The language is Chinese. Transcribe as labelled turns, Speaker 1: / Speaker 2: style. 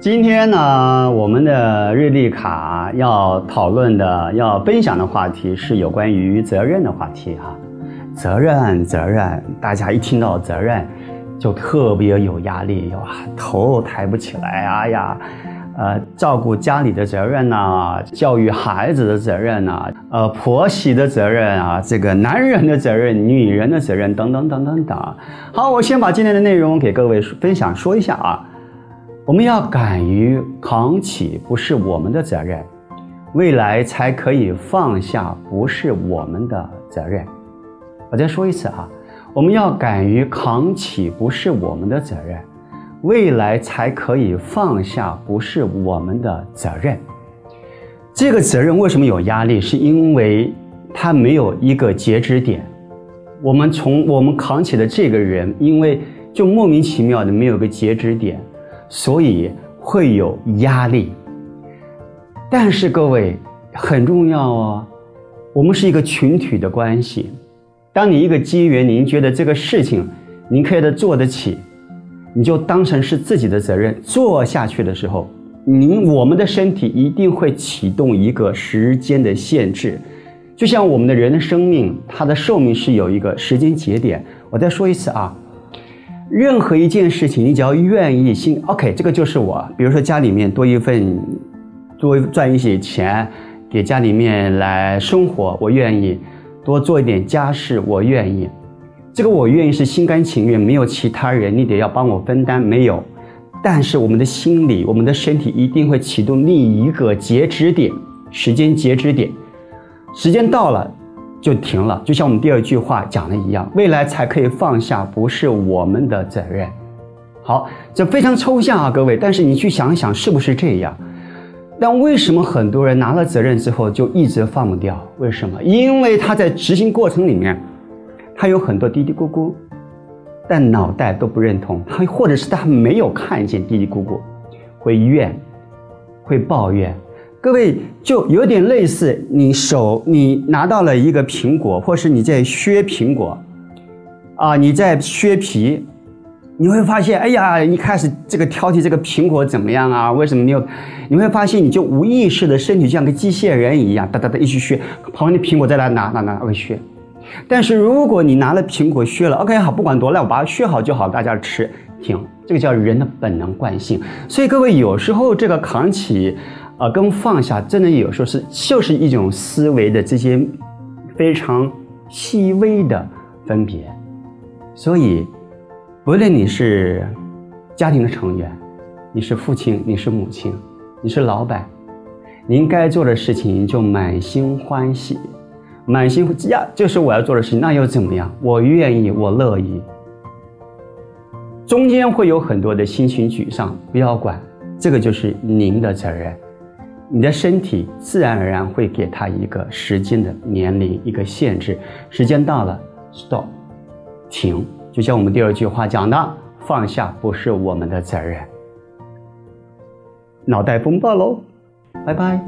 Speaker 1: 今天呢，我们的日历卡要讨论的、要分享的话题是有关于责任的话题哈。责任，责任，大家一听到责任，就特别有压力，哇，头抬不起来，哎呀，呃，照顾家里的责任呐，教育孩子的责任呐，呃，婆媳的责任啊，这个男人的责任、女人的责任等等等等等。好，我先把今天的内容给各位分享说一下啊。我们要敢于扛起不是我们的责任，未来才可以放下不是我们的责任。我再说一次啊，我们要敢于扛起不是我们的责任，未来才可以放下不是我们的责任。这个责任为什么有压力？是因为它没有一个截止点。我们从我们扛起的这个人，因为就莫名其妙的没有个截止点。所以会有压力，但是各位很重要哦，我们是一个群体的关系。当你一个机缘，您觉得这个事情您可以的做得起，你就当成是自己的责任做下去的时候，您我们的身体一定会启动一个时间的限制，就像我们的人的生命，它的寿命是有一个时间节点。我再说一次啊。任何一件事情，你只要愿意心，OK，这个就是我。比如说家里面多一份，多赚一些钱，给家里面来生活，我愿意；多做一点家事，我愿意。这个我愿意是心甘情愿，没有其他人，你得要帮我分担，没有。但是我们的心理，我们的身体一定会启动另一个截止点，时间截止点，时间到了。就停了，就像我们第二句话讲的一样，未来才可以放下，不是我们的责任。好，这非常抽象啊，各位。但是你去想一想，是不是这样？但为什么很多人拿了责任之后就一直放不掉？为什么？因为他在执行过程里面，他有很多嘀嘀咕咕，但脑袋都不认同，他或者是他没有看见嘀嘀咕咕，会怨，会抱怨。各位就有点类似，你手你拿到了一个苹果，或是你在削苹果，啊，你在削皮，你会发现，哎呀，一开始这个挑剔这个苹果怎么样啊？为什么没有？你会发现，你就无意识的身体像个机械人一样，哒哒哒一起削，旁边的苹果再来拿拿拿来削。但是如果你拿了苹果削了，OK 好，不管多烂，我把它削好就好，大家吃，停，这个叫人的本能惯性。所以各位有时候这个扛起。啊，跟放下真的有时候是就是一种思维的这些非常细微的分别，所以，不论你是家庭的成员，你是父亲，你是母亲，你是老板，您该做的事情就满心欢喜，满心呀，就是我要做的事情，那又怎么样？我愿意，我乐意。中间会有很多的心情沮丧，不要管，这个就是您的责任。你的身体自然而然会给他一个时间的年龄，一个限制。时间到了，stop，停。就像我们第二句话讲的，放下不是我们的责任。脑袋风暴喽，拜拜。